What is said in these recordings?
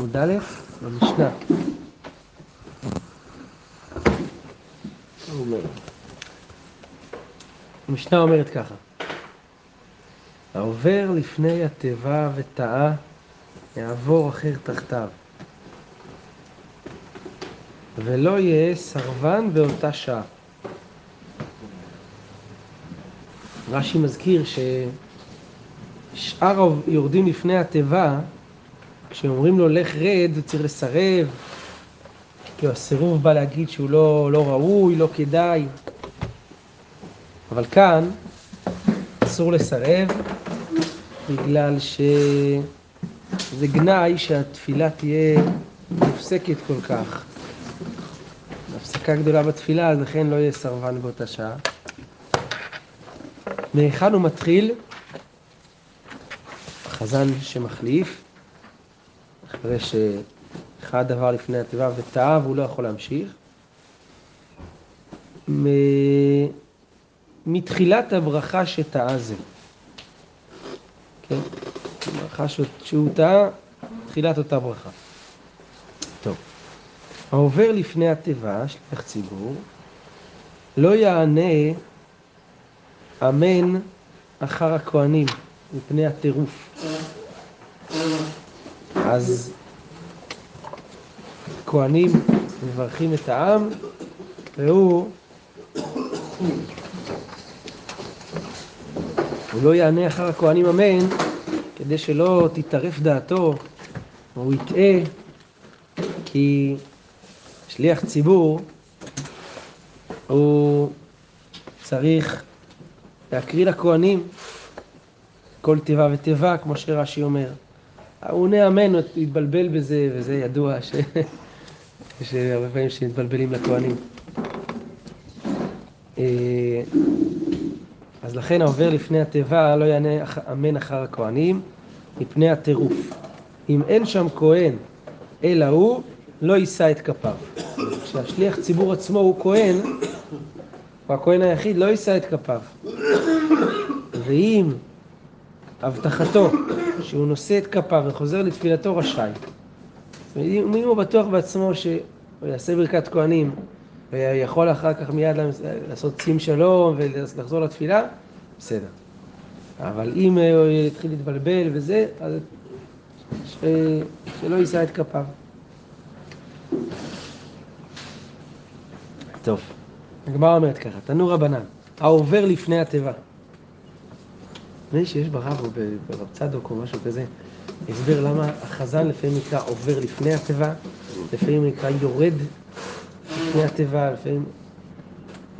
עמוד א', במשנה. המשנה אומרת ככה: העובר לפני התיבה וטעה, יעבור אחר תחתיו. ולא יהיה סרבן באותה שעה. רש"י מזכיר ששאר היורדים לפני התיבה, כשאומרים לו לך רד, הוא צריך לסרב, כי הסירוב בא להגיד שהוא לא, לא ראוי, לא כדאי. אבל כאן אסור לסרב, בגלל שזה גנאי שהתפילה תהיה מופסקת כל כך. הפסקה גדולה בתפילה, אז לכן לא יהיה סרבן באותה שעה. מהיכן הוא מתחיל? החזן שמחליף, אחרי שאחד עבר לפני התיבה וטעה והוא לא יכול להמשיך. מתחילת הברכה שטעה זה. כן? הברכה שהוא טעה, תחילת אותה ברכה. טוב. העובר לפני התיבה, שליח ציבור, לא יענה אמן אחר הכהנים מפני הטירוף. אז כהנים מברכים את העם, והוא הוא לא יענה אחר הכהנים אמן, כדי שלא תטרף דעתו, או הוא יטעה, כי שליח ציבור, הוא צריך להקריא לכהנים כל תיבה ותיבה, כמו שרש"י אומר. עונה אמן, התבלבל בזה, וזה ידוע ש... שהרבה פעמים שמתבלבלים לכהנים. אה, אז לכן העובר לפני התיבה לא יענה אמן אחר הכהנים, מפני הטירוף. אם אין שם כהן אלא הוא, לא יישא את כפיו. כשהשליח ציבור עצמו הוא כהן, הוא הכהן היחיד, לא יישא את כפיו. ואם הבטחתו שהוא נושא את כפיו וחוזר לתפילתו רשאי. אם הוא בטוח בעצמו שהוא יעשה ברכת כהנים ויכול אחר כך מיד לעשות שים שלום ולחזור לתפילה, בסדר. אבל אם הוא יתחיל להתבלבל וזה, אז שלא יישא את כפיו. טוב, הגמרא אומרת ככה, תנו רבנן, העובר לפני התיבה. נדמה לי שיש ברב או ברב צדוק או משהו כזה, הסבר למה החזן לפעמים נקרא עובר לפני התיבה, לפעמים נקרא יורד לפני התיבה, לפעמים,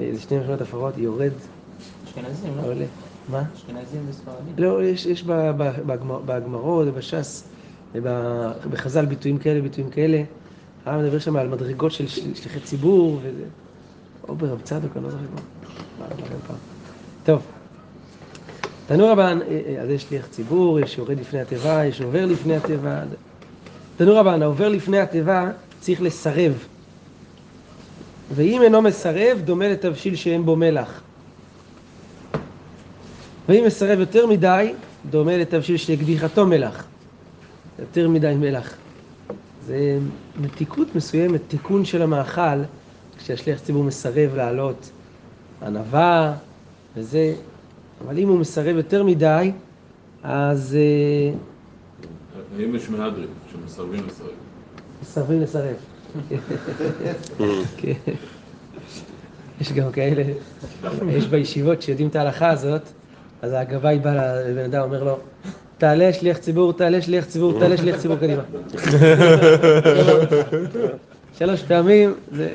אה, זה שני משמעות הפרות, יורד. אשכנזים, לא? עולה. מה? אשכנזים וספרדים. לא, יש, יש בגמרות ובש"ס, בחז"ל ביטויים כאלה, ביטויים כאלה. הרב מדבר שם על מדרגות של שליחי ציבור, וזה... או ברב צדוק, אני לא זוכר מה. טוב. תנו רבן, אה, אה, אז יש שליח ציבור, יש יורד לפני התיבה, יש עובר לפני התיבה. תנו רבן, העובר לפני התיבה צריך לסרב. ואם אינו מסרב, דומה לתבשיל שאין בו מלח. ואם מסרב יותר מדי, דומה לתבשיל שקדיחתו מלח. יותר מדי מלח. זה מתיקות מסוימת, תיקון של המאכל, כשהשליח ציבור מסרב לעלות ענווה וזה, אבל אם הוא מסרב יותר מדי, אז... אה, האם יש מהדרין שמסרבים לסרב? מסרבים לסרב. כן. יש גם כאלה, יש בישיבות שיודעים את ההלכה הזאת, אז הגבאי בא לבן אדם, אומר לו, תעלה שליח ציבור, תעלה שליח ציבור, תעלה שליח ציבור קדימה. שלוש פעמים, זה...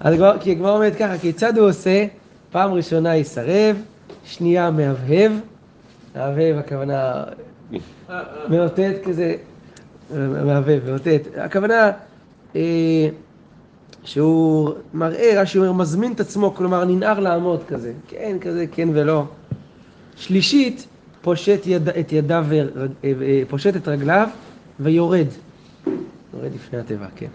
אז כי הגמרא אומרת ככה, כיצד הוא עושה? פעם ראשונה יסרב, שנייה מהבהב, מהבהב הכוונה מאותת כזה, מהבהב, מאותת, הכוונה אה, שהוא מראה, רש"י אומר, מזמין את עצמו, כלומר ננער לעמוד כזה, כן, כזה, כן ולא. שלישית, פושט יד, את ידיו, אה, אה, פושט את רגליו ויורד. יורד לפני התיבה, כן.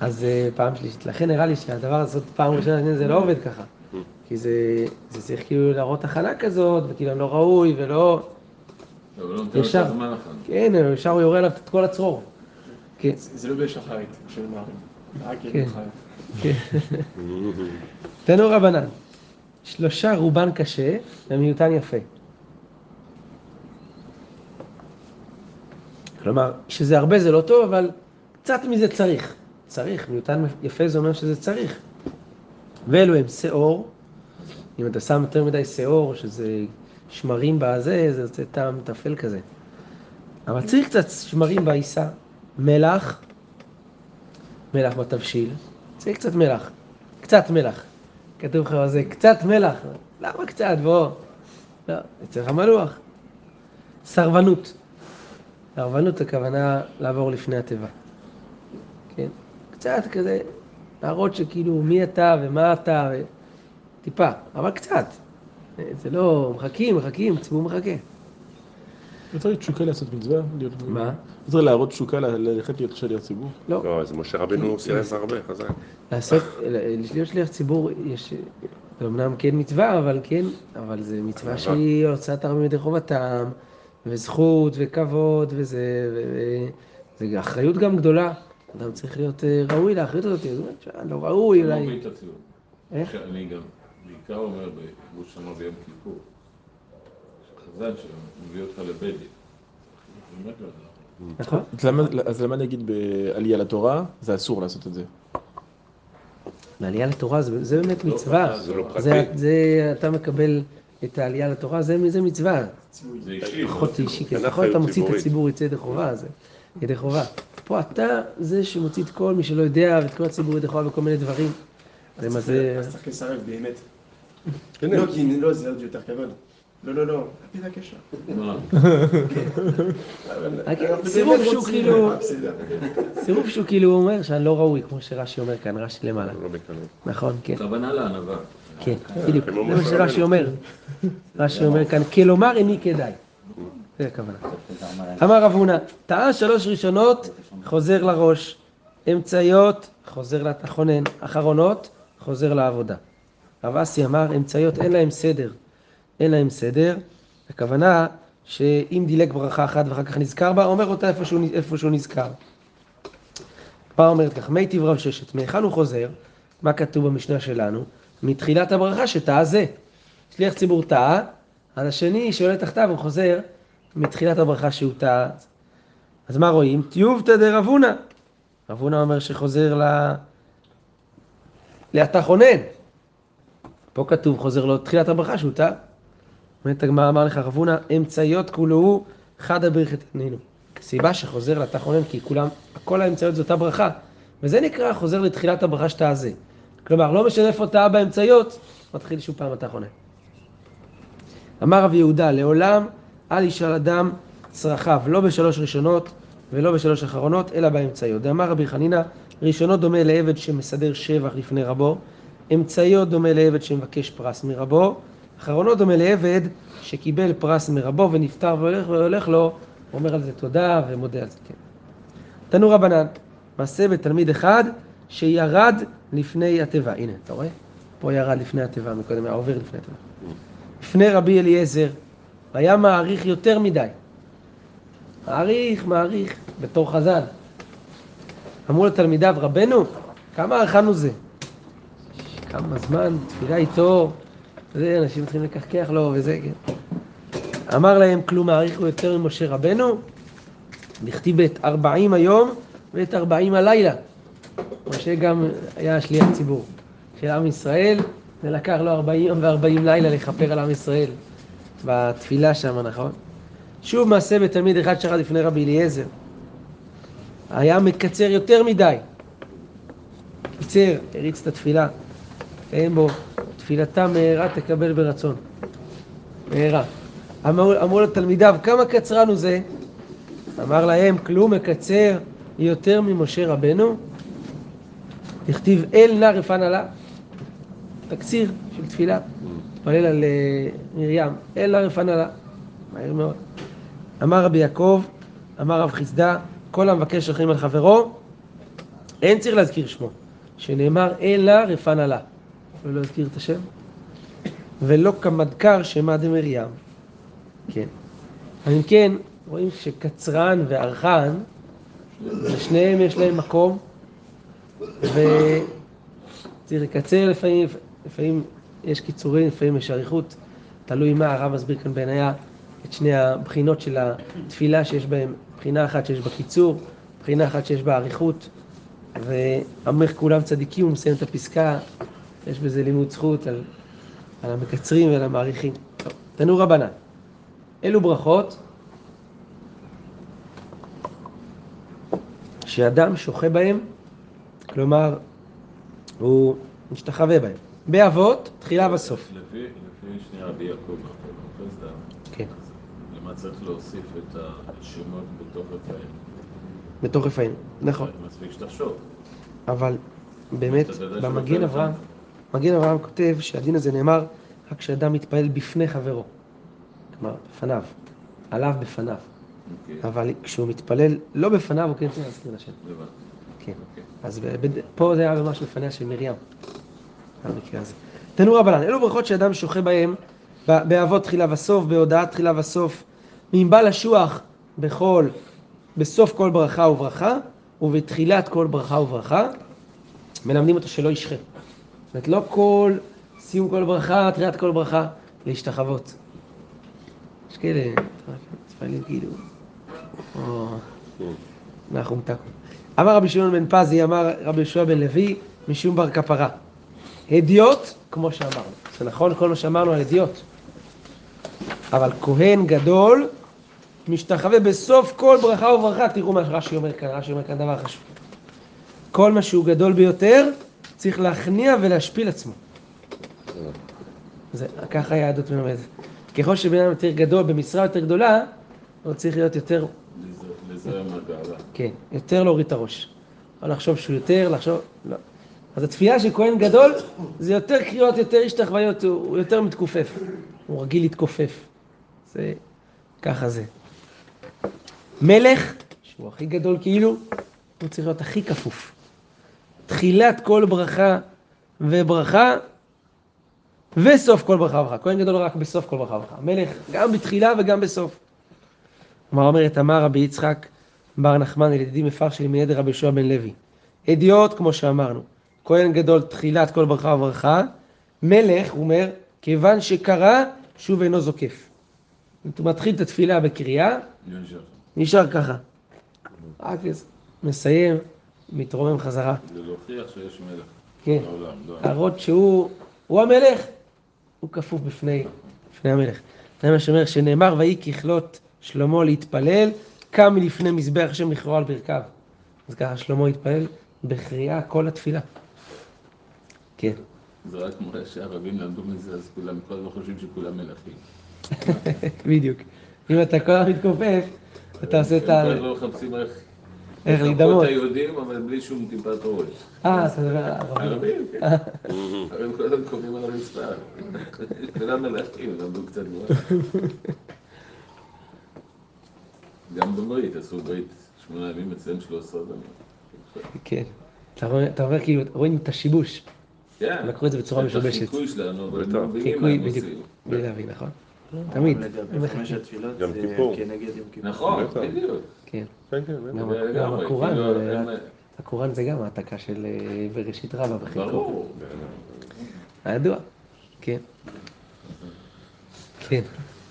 אז פעם שלישית. לכן נראה לי שהדבר הזה, פעם ראשונה, זה לא עובד ככה. כי זה, זה צריך כאילו להראות הכנה כזאת, וכאילו לא ראוי ולא... אבל לא נותן לו את ישר. הזמן אחר. כן, ישר הוא יורה עליו את כל הצרור. כן, זה לא בשחרית, של מערים. רק כן. כן. תנו רבנן, שלושה רובן קשה ומיעוטן יפה. כלומר, שזה הרבה זה לא טוב, אבל קצת מזה צריך. צריך, מיעוטן יפה זה אומר שזה צריך. ואלו הם שאור, אם אתה שם יותר מדי שאור, שזה שמרים בזה, זה יוצא טעם טפל כזה. אבל צריך קצת שמרים בעיסה, מלח, מלח בתבשיל, צריך קצת מלח, קצת מלח. כתוב לך בזה, קצת מלח, למה קצת? בוא. לא, אצלך מלוח. סרבנות. סרבנות הכוונה לעבור לפני התיבה. כן? קצת כזה, להראות שכאילו מי אתה ומה אתה, ו... טיפה, אבל קצת. זה לא, מחכים, מחכים, הציבור מחכה. לא צריך תשוקה לעשות מצווה? מה? לא צריך להראות תשוקה, ללכת להיות שליח ציבור? לא. לא, אז משה רבנו סירב הרבה, חזק. לעשות, להיות שליח ציבור, יש, זה אמנם כן מצווה, אבל כן, אבל זה מצווה שהיא הוצאת הרבה מידי חובתם, וזכות, וכבוד, וזה, וזה אחריות גם גדולה. אדם צריך להיות אה, ראוי לאחריות הזאת, שאני לא ראוי, לא אולי... מביא את הציבור. איך? שאני גם בעיקר אומר בראש שנה ביום כיפור, שחז"ל שמביא אותך לבית דין. באמת לא. נכון? אז למה- אז למה נגיד בעלייה לתורה, זה אסור לעשות את זה? לעלייה לתורה זה, זה באמת לא מצווה. זה לא אתה מקבל את העלייה לתורה, זה, זה מצווה. זה אישי. פחות אישי, כי אין לפחות אתה מוציא את. הציבור יצא ידי חובה, זה ידי חובה. פה אתה זה שמוציא את כל מי שלא יודע, ואת כל הציבור ידי חובה בכל מיני דברים. אז צריך לסרב באמת. הנה, לא, כי לא, זה עוד יותר כבוד. לא, לא, לא, הפיל הקשר. מה? רק סירוב שהוא כאילו, בסדר. סירוב שהוא כאילו אומר שאני לא ראוי, כמו שרש"י אומר כאן, רש"י למעלה. לא. נכון, כן, כוונה לענווה. כן, בדיוק. זה מה שרש"י. אומר. רש"י אומר כאן, כלומר איני כדאי. זה הכוונה. אמר רב הונא, טעה שלוש ראשונות, חוזר לראש. אמצעיות, חוזר לתחונן. אחרונות, חוזר לעבודה. רב אסי אמר, אמצעיות אין להם סדר. אין להם סדר. הכוונה שאם דילג ברכה אחת ואחר כך נזכר בה, אומר אותה איפה שהוא, נזכר. הגמרא אומרת כך, מי תברא ששת, מהיכן הוא חוזר? מה כתוב במשנה שלנו? מתחילת הברכה שטעה זה. שליח ציבור טעה, אז השני שעולה תחתיו הוא חוזר מתחילת הברכה שהוא טעה. אז מה רואים? טיובתא דרב הונא. רב הונא אומר שחוזר ל... לאתה חונן. פה כתוב חוזר לו תחילת הברכה שהוא טעה. אומרת הגמרא אמר לך רב הונא, אמצעיות כולו הוא חדא ברכת ענינו. סיבה שחוזר לאתה חונן כי כולם, כל האמצעיות זו אותה ברכה. וזה נקרא חוזר לתחילת הברכה שאתה זה. כלומר, לא משנה איפה טעה באמצעיות, מתחיל שוב פעם אתה חונן. אמר רב יהודה, לעולם אל ישאל אדם צרכיו, לא בשלוש ראשונות ולא בשלוש אחרונות, אלא באמצעיות. ואמר רבי חנינא, ראשונות דומה לעבד שמסדר שבח לפני רבו, אמצעיות דומה לעבד שמבקש פרס מרבו, אחרונות דומה לעבד שקיבל פרס מרבו ונפטר והולך והולך לו, אומר על זה תודה ומודה על זה, כן. תנו רבנן, מעשה בתלמיד אחד שירד לפני התיבה. הנה, אתה רואה? פה ירד לפני התיבה, מקודם היה עובר לפני התיבה. לפני רבי אליעזר, היה מעריך יותר מדי. מעריך, מעריך, בתור חז"ל. אמרו לתלמידיו, רבנו, כמה אכלנו זה? כמה זמן, תפילה איתו, זה, אנשים מתחילים לקחקח לו וזה, כן. אמר להם, כלום מעריך יותר ממשה רבנו? דכתיב את ארבעים היום ואת ארבעים הלילה. משה גם היה שליח ציבור של עם ישראל, ולקח לו ארבעים יום וארבעים לילה לכפר על עם ישראל בתפילה שם, נכון? שוב מעשה בתלמיד אחד שרד לפני רבי אליעזר. היה מקצר יותר מדי. קיצר, הריץ את התפילה. אין בו, תפילתה מהרה תקבל ברצון. מהרה. אמרו, אמרו לתלמידיו, כמה קצרן הוא זה? אמר להם, כלום מקצר יותר ממשה רבנו? הכתיב אל נא רפן עלה. תקציר של תפילה. התפלל על מרים, אל נא רפן עלה. מהר מאוד. אמר רבי יעקב, אמר רב חסדה, כל המבקש רחמים על חברו, אין צריך להזכיר שמו, שנאמר אלא רפן עלה. ולא הזכיר את השם. ולא כמדקר שמא דמרים. כן. אבל אם כן, רואים שקצרן וארכן, לשניהם יש להם מקום, וצריך לקצר לפעמים, לפעמים יש קיצורים, לפעמים יש אריכות, תלוי מה הרב מסביר כאן בעינייה את שני הבחינות של התפילה שיש בהם, בחינה אחת שיש בה קיצור, בחינה אחת שיש בה אריכות, ואמר כולם צדיקים, הוא מסיים את הפסקה, יש בזה לימוד זכות על, על המקצרים ועל המעריכים. תנו רבנן. אלו ברכות שאדם שוחה בהם, כלומר, הוא משתחווה בהם. באבות, תחילה וסוף. לפי שני רבי יעקב בחסדה, כן. למה צריך להוסיף את השמות בתוך רפאים? בתוך רפאים, נכון. מספיק שתחשוב. אבל באמת, במגן אברהם? מגן אברהם כותב שהדין הזה נאמר רק כשאדם מתפלל בפני חברו. כלומר, בפניו. עליו בפניו. אוקיי, אבל כשהוא מתפלל לא בפניו, הוא כן צריך להזכיר לשם. כן. אוקיי. אז פה זה היה ממש לפניה של מרים, במקרה הזה. תנו רבנן, אלו ברכות שאדם שוחה בהם, באבות תחילה וסוף, בהודעת תחילה וסוף, מבא לשוח בכל, בסוף כל ברכה וברכה, ובתחילת כל ברכה וברכה, מלמדים אותו שלא ישחה. זאת אומרת, לא כל סיום כל ברכה, תחילת כל ברכה, להשתחוות. יש כאלה, מתפללים כאילו, או, מתקו. אמר רבי שמעון בן פזי, אמר רבי יהושע בן לוי, משום בר כפרה. הדיוט, כמו שאמרנו. זה נכון כל מה שאמרנו על הדיוט. אבל כהן גדול משתחווה בסוף כל ברכה וברכה. תראו מה רש"י אומר כאן, רש"י אומר כאן דבר חשוב. כל מה שהוא גדול ביותר, צריך להכניע ולהשפיל עצמו. זה, ככה היהדות מלמדת. ככל שבן אדם יותר גדול, במשרה יותר גדולה, הוא צריך להיות יותר לזה מהגאווה. כן, יותר להוריד את הראש. לא לחשוב שהוא יותר, לחשוב... לא. אז התפילה של כהן גדול זה יותר קריאות, יותר השתחוויות, הוא, יותר מתכופף. הוא רגיל להתכופף. זה... ככה זה. מלך, שהוא הכי גדול כאילו, הוא צריך להיות הכי כפוף. תחילת כל ברכה וברכה, וסוף כל ברכה וברכה. כהן גדול רק בסוף כל ברכה וברכה. מלך גם בתחילה וגם בסוף. כלומר אומרת, אמר רבי יצחק בר נחמן אל ידידי מפרש מידי רבי יהושע בן לוי. אדיוט, כמו שאמרנו, כהן גדול תחילת כל ברכה וברכה, מלך, הוא אומר, כיוון שקרא, שוב אינו זוקף. הוא מתחיל את התפילה בקריאה, נשאר. נשאר ככה. רק מסיים, מתרומם חזרה. זה להוכיח שיש מלך כן. בעולם. לא. להראות שהוא הוא המלך, הוא כפוף בפני, בפני המלך. זה מה שאומר, שנאמר, ויהי ככלות שלמה להתפלל, קם מלפני מזבח השם לכרוע על ברכיו. אז ככה שלמה התפלל בקריאה כל התפילה. כן, זה רק מראה שהערבים למדו מזה, אז כולם כל הזמן חושבים שכולם מלכים. בדיוק. אם אתה כל הזמן מתכופף, אתה עושה את ה... הם כל הזמן מחפשים איך... איך להידמות. את היהודים, אבל בלי שום טיפת ראש. אה, אתה מדבר על הערבים. הערבים, כן. הם כל הזמן קוראים על הרצפה. כולם מלכים, למדו קצת גבוהה. גם בברית, עשו ברית שמונה ימים, אצלם שלוש עשרה ימים. כן. אתה אומר כאילו, רואים את השיבוש. כן. לקחו את זה בצורה משובשת. את החיקוי שלנו, אבל. הם מבינים מה הם. עושים. בלי להבין, נכון? תמיד. לגבי חמש התפילות זה כיפור. כנגד יום כיפור. נכון. בדיוק. כן. כן, כן. גם- הקוראן, הקוראן זה גם העתקה של אה, בראשית רבה בחלקו. ברור. הידוע. כן. כן.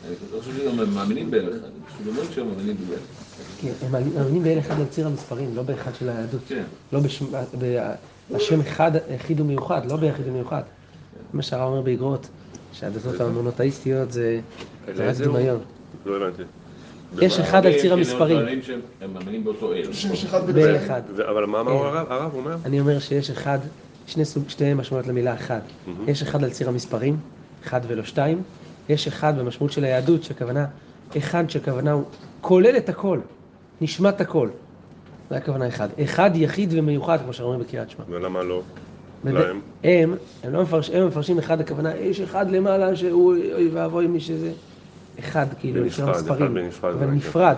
אני לא חושב שגם הם מאמינים באל אחד, הם פשוט אומרים שהם מאמינים באל אחד. כן. הם מאמינים באל אחד על ציר המספרים, לא באחד של היהדות. כן. לא בשם אחד, יחיד ומיוחד, לא ביחיד ומיוחד. זה מה שהרב אומר באגרות, שהדתות המונותאיסטיות זה זה רק? דמיון. לא הבנתי. יש אחד על ציר כאילו, המספרים. הם מאמינים באותו אל. שיש אחד באל. אחד. אבל מה אמר כן. הרב? הרב אומר? אני אומר שיש אחד, שני סוג, שתי משמעויות למילה אחד. יש אחד על ציר המספרים, אחד ולא שתיים. יש אחד במשמעות של היהדות, שהכוונה, אחד שהכוונה הוא כולל את הכל, נשמת הכל. זה הכוונה אחד. אחד יחיד ומיוחד, כמו שאומרים בקריאת שמע. ולמה לא? להם? הם, הם לא מפרש, הם מפרשים אחד, הכוונה, יש אחד למעלה שהוא, אוי ואבוי מי שזה. אחד, כאילו, של המספרים. אחד בנפרד, אבל נפרד.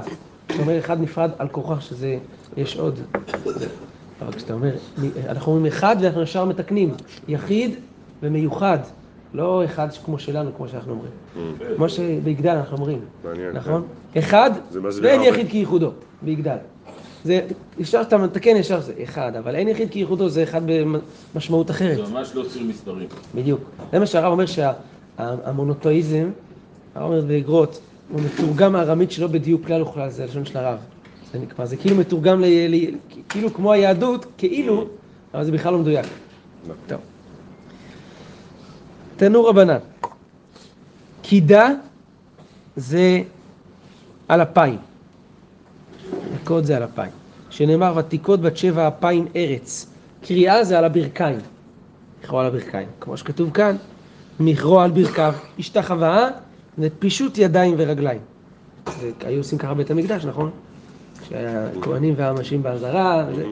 כשאתה אומר אחד נפרד, על כורחה שזה, יש עוד. אבל כשאתה אומר, אנחנו אומרים אחד ואנחנו ישר מתקנים, יחיד ומיוחד. לא אחד כמו שלנו, כמו שאנחנו אומרים. Mm. כמו שבגדל אנחנו אומרים, מעניין. נכון? אחד, זה מסביר ואין. יחיד כייחודו, ביגדל. זה, ישר שאתה מתקן ישר זה אחד, אבל אין יחיד כייחודו זה אחד במשמעות אחרת. זה ממש לא ציר מספרים. בדיוק. זה מה שהרב אומר שהמונותואיזם, הרב אומר באגרות, הוא מתורגם הארמית שלו בדיוק כלל וכלל, זה הלשון של הרב. זה נקרא, זה כאילו מתורגם, ל, ל, כאילו כמו היהדות, כאילו, אבל זה בכלל לא מדויק. טוב. תנו רבנן. קידה זה על אפיים. נקוד זה על אפיים. שנאמר ותיקוד בת שבע אפיים ארץ. קריאה זה על הברכיים. מכרו על הברכיים. כמו שכתוב כאן, מכרו על ברכיו. השתחוואה זה פישוט ידיים ורגליים. זה, היו עושים ככה בבית המקדש, נכון? כשהכהנים והאנשים באזהרה, זה-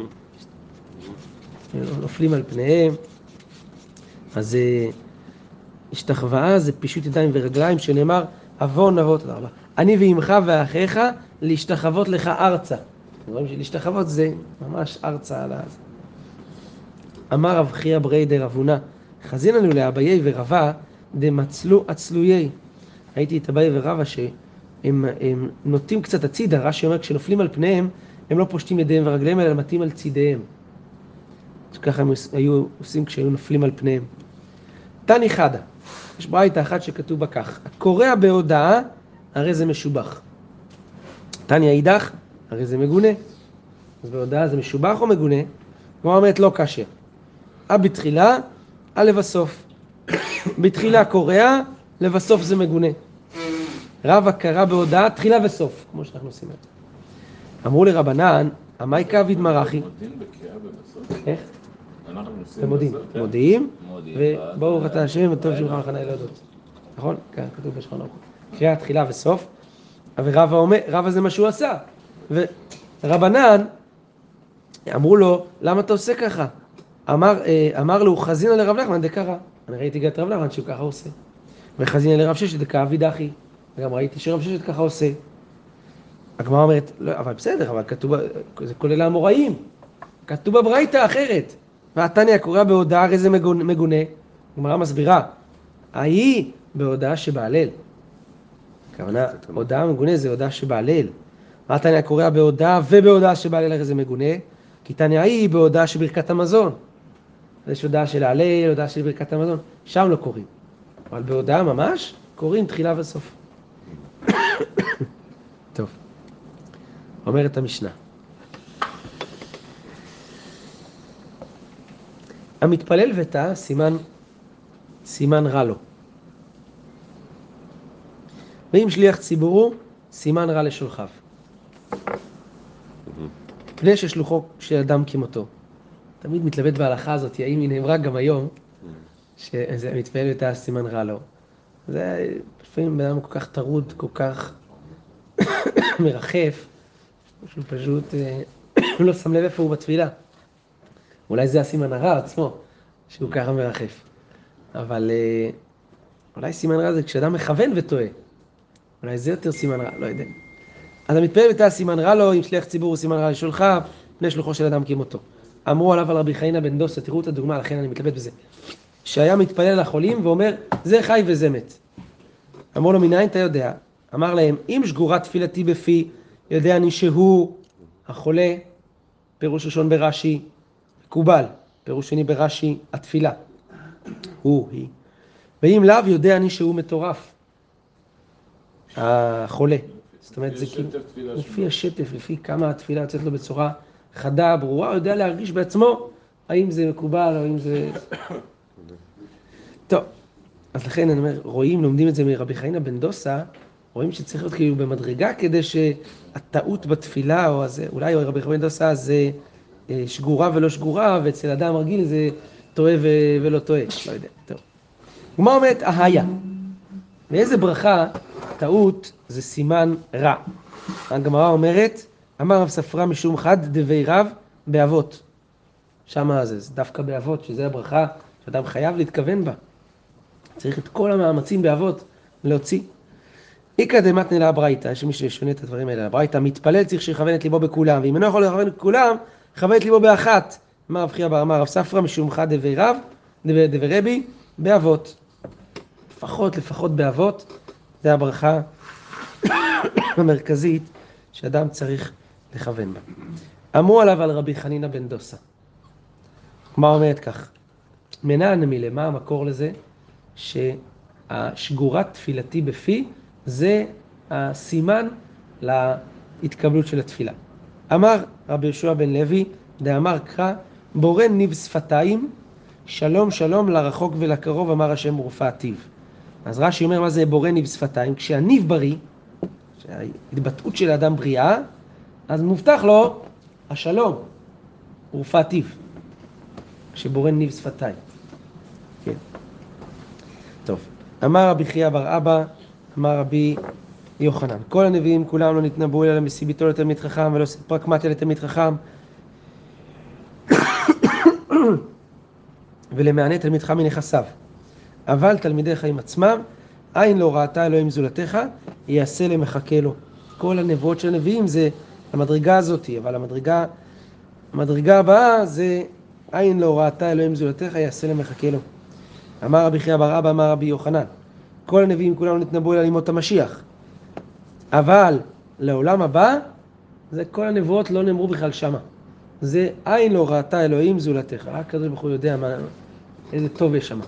נופלים על פניהם. אז אה, השתחוואה זה פישוט ידיים ורגליים, שנאמר, עוון אבות, תודה רבה. אני ואימך ואחיך להשתחוות לך ארצה. אתם רואים שלהשתחוות זה ממש ארצה על הזה. אמר רב חייא ברי דרבונה, חזיננו לאביי ורבה דמצלו עצלויי. ראיתי את אביי ורבא שהם הם נוטים קצת הצידה, רש"י אומר כשנופלים על פניהם, הם לא פושטים ידיהם ורגליהם, אלא מטים על צידיהם. שככה הם היו עושים כשהיו נופלים על פניהם. תני חדה, יש ברייתא אחת שכתוב בה כך, הקורע בהודאה, הרי זה משובח. תני האידך, הרי זה מגונה. אז בהודאה זה משובח או מגונה? כמו אומרת לא קשה. אה בתחילה, אה לבסוף. בתחילה קורע, לבסוף זה מגונה. רב הכרה בהודאה, תחילה וסוף, כמו שאנחנו עושים את זה. אמרו לרבנן, עמי כאביד מרחי. איך? ומודים. כן. מודים, מודים. וברוך אתה השם וטוב שמך. מחנה להודות. נכון? כאן כתוב בשולחן ערוך. קריאה תחילה וסוף. אבל רבא אומר, רבא זה מה שהוא עשה. ורבנן, אמרו לו, למה אתה עושה ככה? אמר, אה, אמר לו, חזינא לרב נחמן דקרא. אני ראיתי גם את רב נחמן שהוא ככה עושה. וחזינא לרב ששת דקאביד אחי. וגם ראיתי שרב ששת ככה עושה. הגמרא אומרת, לא, אבל בסדר, אבל כתוב, זה כולל האמוראים. כתוב בברייתא אחרת. והתניא הקורא בהודעה הרי זה מגונה. הגמרא מסבירה, ההיא בהודעה שבהלל. הכוונה, הודעה מגונה זה הודעה שבהלל. והתניא הקורא בהודעה ובהודעה שבהלל הרי זה מגונה. כי תניא ההיא בהודעה של ברכת המזון. יש הודעה של ההלל, הודעה של ברכת המזון. שם לא קוראים. אבל בהודעה ממש, קוראים תחילה וסוף. טוב. אומרת המשנה. המתפלל ותא, סימן, סימן רע לו. ואם שליח ציבור הוא, סימן רע לשולחיו. פני ששלוחו של אדם כמותו. תמיד מתלבט בהלכה הזאת, האם היא נאמרה גם היום, שזה מתפלל ותא, סימן רע לו. זה לפעמים בן אדם כל כך טרוד, כל כך מרחף, שהוא פשוט אה, לא שם לב איפה הוא בתפילה. אולי זה הסימן הרע עצמו, שהוא ככה מרחף. אבל אה, אולי סימן רע זה כשאדם מכוון וטועה. אולי זה יותר סימן רע, לא יודע. אז המתפלל בתא סימן רע לו, אם שליח ציבור הוא סימן רע לשולחיו, פני שלוחו של אדם כמותו. אמרו עליו על רבי חיינה בן דוסה, תראו את הדוגמה, לכן אני מתלבט בזה. שהיה מתפלל על החולים ואומר, זה חי וזה מת. אמרו לו, מנין אתה יודע? אמר להם, אם שגורה תפילתי בפי, יודע אני שהוא החולה, פירוש ראשון ברש"י, מקובל, פירוש שני ברש"י, התפילה. הוא, היא. ואם לאו, יודע אני שהוא מטורף. החולה. זאת אומרת, זה כאילו, לפי. השטף, לפי כמה התפילה יוצאת לו בצורה חדה, ברורה, הוא יודע להרגיש בעצמו האם זה מקובל או האם זה... טוב, אז לכן אני אומר, רואים, לומדים את זה מרבי חיינה בן דוסה, רואים שצריך להיות כאילו במדרגה כדי שהטעות בתפילה, או הזה, אולי רבי חיינה בן דוסה זה שגורה ולא שגורה, ואצל אדם רגיל זה טועה ו- ולא טועה, לא יודע, טוב. הגמרא אומרת, אהיה. מאיזה ברכה טעות זה סימן רע. הגמרא אומרת, אמר רב ספרא משום חד דבי רב באבות. שמה זה, זה דווקא באבות, שזה הברכה שאדם חייב להתכוון בה. צריך את כל המאמצים באבות להוציא. איכא דמתנא לאברייתא, יש מי ששונה את הדברים האלה, הברייתא מתפלל צריך שיכוון את ליבו בכולם, ואם אינו יכול לכוון את כולם, יכוון את ליבו באחת. אמר רב חייא בר אמר רב ספרא משום חד דבי רב, דבי רבי, באבות. לפחות, לפחות באבות, זה הברכה המרכזית שאדם צריך לכוון בה. אמרו עליו על רבי חנינא בן דוסה. מה אומרת כך? מנען מילה, מה המקור לזה? שהשגורת תפילתי בפי זה הסימן להתקבלות של התפילה. אמר רבי יהושע בן לוי, דאמר קרא, בורא ניב שפתיים, שלום שלום לרחוק ולקרוב, אמר השם ורפאתיו. אז רש"י אומר מה זה בורא ניב שפתיים, כשהניב בריא, שההתבטאות של האדם בריאה, אז מובטח לו השלום ורפאתיו, שבורא ניב שפתיים. כן. טוב, אמר רבי חייא בר אבא, אמר רבי יוחנן, כל הנביאים כולם לא נתנבאו אלא למסיביתו לתלמיד חכם ולא פרקמטיה לתלמיד חכם ולמענה תלמיד חכם מנכסיו. אבל תלמידי חיים עצמם, עין לא ראתה אלוהים זולתך, יעשה למחכה לו. כל הנבואות של הנביאים זה המדרגה הזאת, אבל המדרגה, המדרגה הבאה זה עין לא ראתה אלוהים זולתך, יעשה למחכה לו. אמר רבי חייא בר אבא, אמר רבי יוחנן, כל הנביאים כולם נתנבאו אלא לימות המשיח. אבל לעולם הבא, זה כל הנבואות לא נאמרו בכלל שמה. זה עין לא ראתה אלוהים זולתך. רק הקדוש ברוך הוא יודע מה, איזה טוב יש שמה.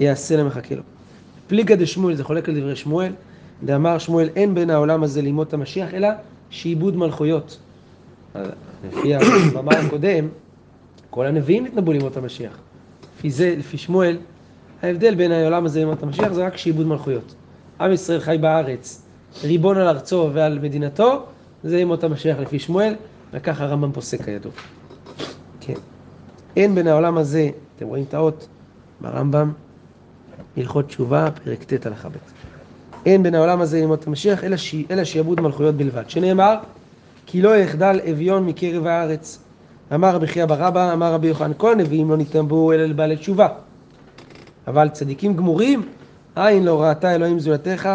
יעשה למחכה לו. פליגא דשמואל, זה חולק על דברי שמואל, דאמר שמואל, אין בין העולם הזה לימות המשיח, אלא שעיבוד מלכויות. לפי המאמר הקודם, כל הנביאים נתנבאו לימות המשיח. לפי זה, לפי שמואל, ההבדל בין העולם הזה לימות המשיח זה רק שעיבוד מלכויות. עם ישראל חי בארץ, ריבון על ארצו ועל מדינתו, זה ימות המשיח לפי שמואל, וככה הרמב"ם פוסק כידוע. כן. אין בין העולם הזה, אתם רואים את האות ברמב"ם, הלכות תשובה, פרק ט' הלכה ב'. אין בין העולם הזה ימות המשיח, אלא, ש... אלא שיעבוד מלכויות בלבד. שנאמר, כי לא יחדל אביון מקרב הארץ. אמר רבי חייא בר אבא, אמר רבי יוחנן, כל הנביאים לא נתנבאו אלא לבעלי תשובה. אבל צדיקים גמורים, עין לא ראתה אלוהים זולתך,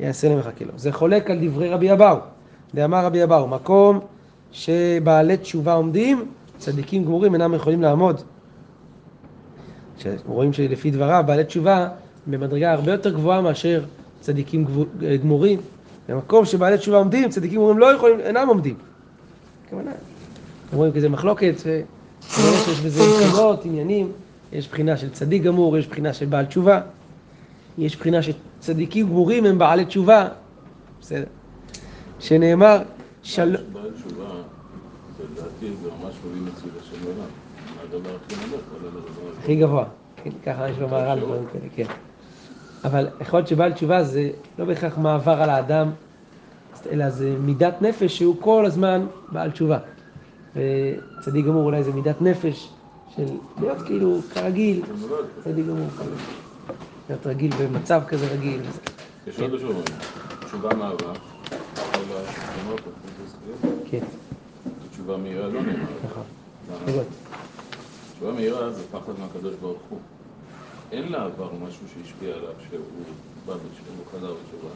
יעשה למחכה לו. זה חולק על דברי רבי אבאו. דאמר רבי אבאו, מקום שבעלי תשובה עומדים, צדיקים גמורים אינם יכולים לעמוד. רואים שלפי דבריו, בעלי תשובה במדרגה הרבה יותר גבוהה מאשר צדיקים גמורים. במקום שבעלי תשובה עומדים, צדיקים גמורים לא יכולים, אינם עומדים. רואים כזה מחלוקת, שיש בזה עקרונות, עניינים, יש בחינה של צדיק גמור, יש בחינה של בעל תשובה, יש בחינה שצדיקים גמורים הם בעלי תשובה, בסדר. שנאמר, של... בעל תשובה, לדעתי זה ממש מביא מציאות השם לעולם. מה הדבר הכי נמוך, הזה. הכי גבוה, כן, ככה יש במהר"ל דברים כאלה, כן. אבל יכול להיות שבעל תשובה זה לא בהכרח מעבר על האדם, אלא זה מידת נפש שהוא כל הזמן בעל תשובה. וצדיק גמור אולי זה מידת נפש של להיות כאילו כרגיל, צדיק גמור, להיות רגיל במצב כזה רגיל. יש עוד משהו, תשובה השלטונות, כן, תשובה מהירה לא נאמר. נכון. תשובה מהירה זה פחד מהקדוש ברוך הוא. אין לעבר משהו שהשפיע עליו שהוא בא בתשובה, חזר בתשובה.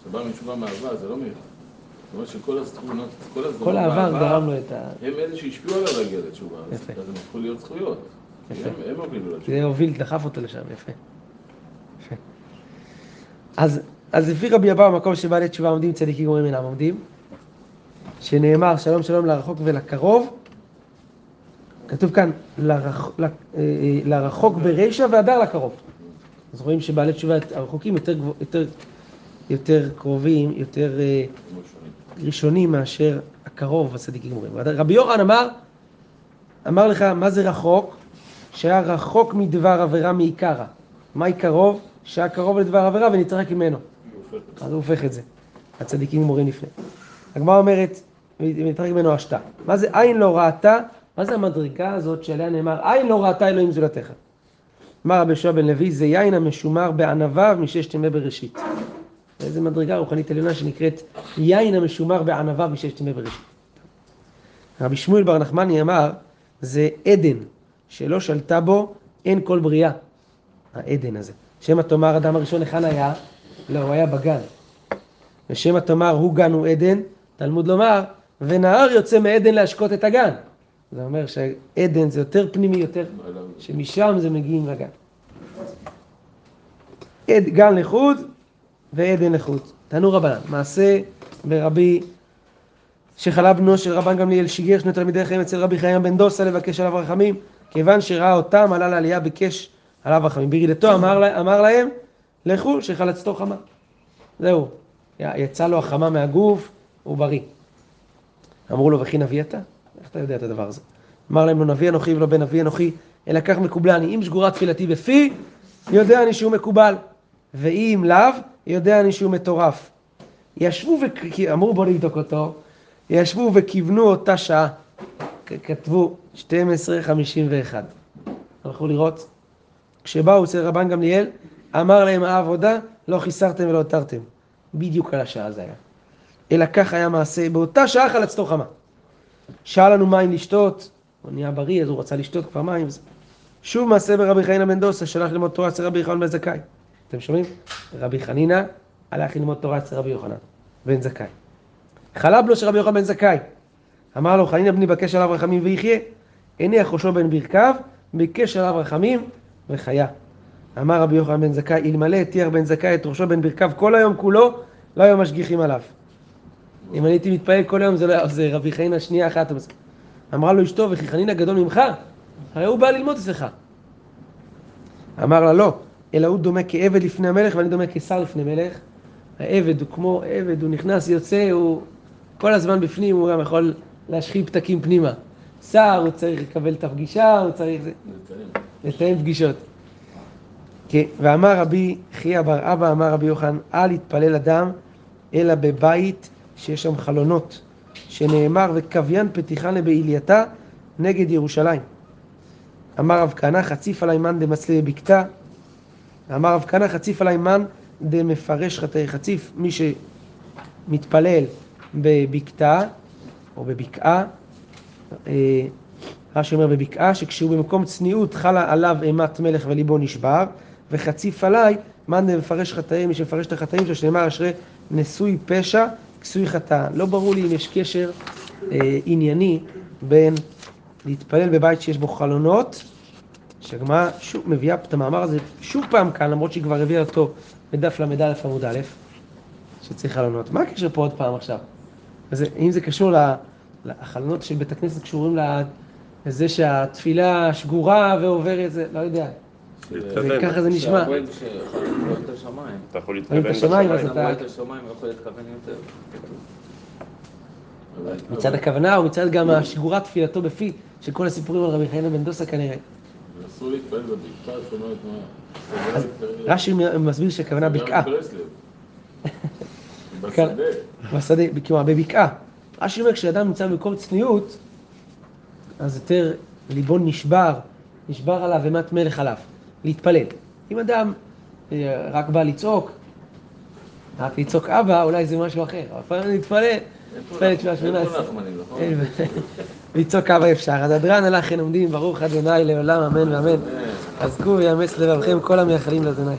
כשבא מתשובה מהעבר זה לא מהירה. זאת אומרת שכל התכונות, כל הזמן כל העבר גרם לו את ה... הם אלה שהשפיעו עליו להגיע לתשובה. אז הם הפכו להיות זכויות. יפה. הם הובילו לתשובה. זה הוביל, דחף אותו לשם, יפה. יפה. אז, לפי רבי אבאו, המקום שבעלי תשובה עומדים, צדיקים גמורים אינם עומדים, שנאמר שלום שלום לרחוק ולקרוב, כתוב כאן אה, אה, לרחוק ברישא והדר לקרוב. אז רואים שבעלי תשובה הרחוקים יותר, יותר, יותר קרובים, יותר אה, כמו שונים. ראשונים מאשר הקרוב הצדיקים גמורים. רבי יוחנן אמר, אמר לך, מה זה רחוק? שהיה רחוק מדבר עבירה מעיקרא. מהי קרוב? שהיה קרוב לדבר עבירה ונתרחק ממנו. אז הוא הופך את זה. הצדיקים גמורים לפני. הגמרא אומרת, ונתרחק ממנו השתה. מה זה עין לא ראתה? מה זה המדרגה הזאת שעליה נאמר, עין לא ראתה אלוהים זולתך? אמר רבי יהושע בן לוי, זה יין המשומר בענביו מששת ימי בראשית. איזה מדרגה רוחנית עליונה שנקראת יין המשומר בענביו מששת ימי בראשית. רבי שמואל בר נחמני אמר, זה עדן שלא שלטה בו אין כל בריאה. העדן הזה. שמא תאמר אדם הראשון היכן היה? לא, הוא היה בגן. ושמא תאמר הוא גן הוא עדן, תלמוד לומר, ונהר יוצא מעדן להשקות את הגן. זה אומר שעדן זה יותר פנימי, יותר, מעליו. שמשם זה מגיעים לגן. עד גן לחוד ועד אין לחוד. תנו רבנן, מעשה ברבי שחלה בנו של רבן גמליאל שיגר שני תלמידי חיים אצל רבי חיים בן דוסה לבקש עליו רחמים, כיוון שראה אותם עלה לעלייה ביקש עליו רחמים. בירידתו אמר, לה- אמר להם, לכו שחלצתו חמה. זהו, יצא לו החמה מהגוף, הוא בריא. אמרו לו, וכי נביא אתה? איך אתה יודע את הדבר הזה? אמר להם, לא נביא אנוכי ולא בן נביא אנוכי, אלא כך מקובלני. אם שגורה תפילתי בפי, יודע אני שהוא מקובל. ואם לאו, יודע אני שהוא מטורף. ישבו ואמרו בוא נבדוק אותו, ישבו וכיוונו אותה שעה, כתבו 12:51. הלכו לראות. כשבאו אצל רבן גמליאל, אמר להם העבודה, לא חיסרתם ולא הותרתם. בדיוק על השעה זה היה. אלא כך היה מעשה, באותה שעה חלצתו חמה. שאל לנו מים לשתות, הוא נהיה בריא, אז הוא רצה לשתות כבר מים. שוב מעשה ברבי חנינא בן דוסה, שלח ללמוד תורה אצל רבי יוחנן בן זכאי. אתם שומעים? רבי חנינא הלך ללמוד תורה אצל רבי יוחנן בן זכאי. חלב לו של רבי יוחנן בן זכאי. אמר לו, חנינא בני בקש עליו רחמים ויחיה. הניח ראשו בין ברכיו, ביקש עליו רחמים וחיה. אמר רבי יוחנן בן זכאי, אלמלא הטיח בן זכאי את ראשו בין ברכיו כל היום כולו, לא היו משגיחים עליו. אם אני הייתי מתפעל כל היום, זה, לא, זה רבי חנינא שנייה אחת. אמרה לו אשתו, וכי חנינא גדול ממך? הרי הוא בא ללמוד אצלך. אמר לה, לא, אלא הוא דומה כעבד לפני המלך ואני דומה כשר לפני מלך. העבד הוא כמו עבד, הוא נכנס, יוצא, הוא כל הזמן בפנים, הוא גם יכול להשחיל פתקים פנימה. שר, הוא צריך לקבל את הפגישה, הוא צריך לתאם פגישות. ואמר רבי חייא בר אבא, אמר רבי יוחנן, אל יתפלל אדם אלא בבית שיש שם חלונות, שנאמר וקוויין פתיחנה בעילייתה נגד ירושלים. אמר רב כהנא חציף עלי מן דמצלי בבקתה, אמר רב כהנא חציף עלי מן דמפרש חטאי חציף, מי שמתפלל בבקתה או בבקעה, אה, רש"י אומר בבקעה, שכשהוא במקום צניעות חלה עליו אימת מלך וליבו נשבר, וחציף עליי, מאן דמפרש חטאים, מי שמפרש את החטאים שלו, שנאמר אשרי נשוי פשע, כסוי חטא. לא ברור לי אם יש קשר אה, ענייני בין להתפלל בבית שיש בו חלונות, שהגמרא שוב מביאה את המאמר הזה שוב פעם כאן, למרות שהיא כבר הביאה אותו בדף ל"א עמוד א', שצריך חלונות. מה הקשר פה עוד פעם עכשיו? אז אם זה קשור לחלונות של בית הכנסת קשורים ל- לזה שהתפילה שגורה ועוברת, זה לא יודע. ככה זה נשמע. אתה יכול להתכוון בשמיים. לא. מצד הכוונה או מצד גם השגורה תפילתו בפי של כל הסיפורים על רבי חנינא בן דוסה כנראה. אסור להתפלל בבקעה, זאת אומרת מה? אז רש"י מסביר שהכוונה בקעה, בברסלב. בשדה. בשדה, כלומר בבקעה. רש"י אומר כשאדם נמצא במקום צניעות, אז יותר ליבו נשבר, נשבר עליו אימת מלך עליו, להתפלל. אם אדם אה, רק בא לצעוק, רק לצעוק אבא, אולי זה משהו אחר, אבל לפעמים להתפלל, להתפלל תפילה שמונה עשרה. נכון? לצעוק אבא אפשר. אז הדרן הלך אין עומדים, ברוך ה' לעולם, אמן ואמן. חזקו ויאמץ לבבכם כל המייחלים לאדוני.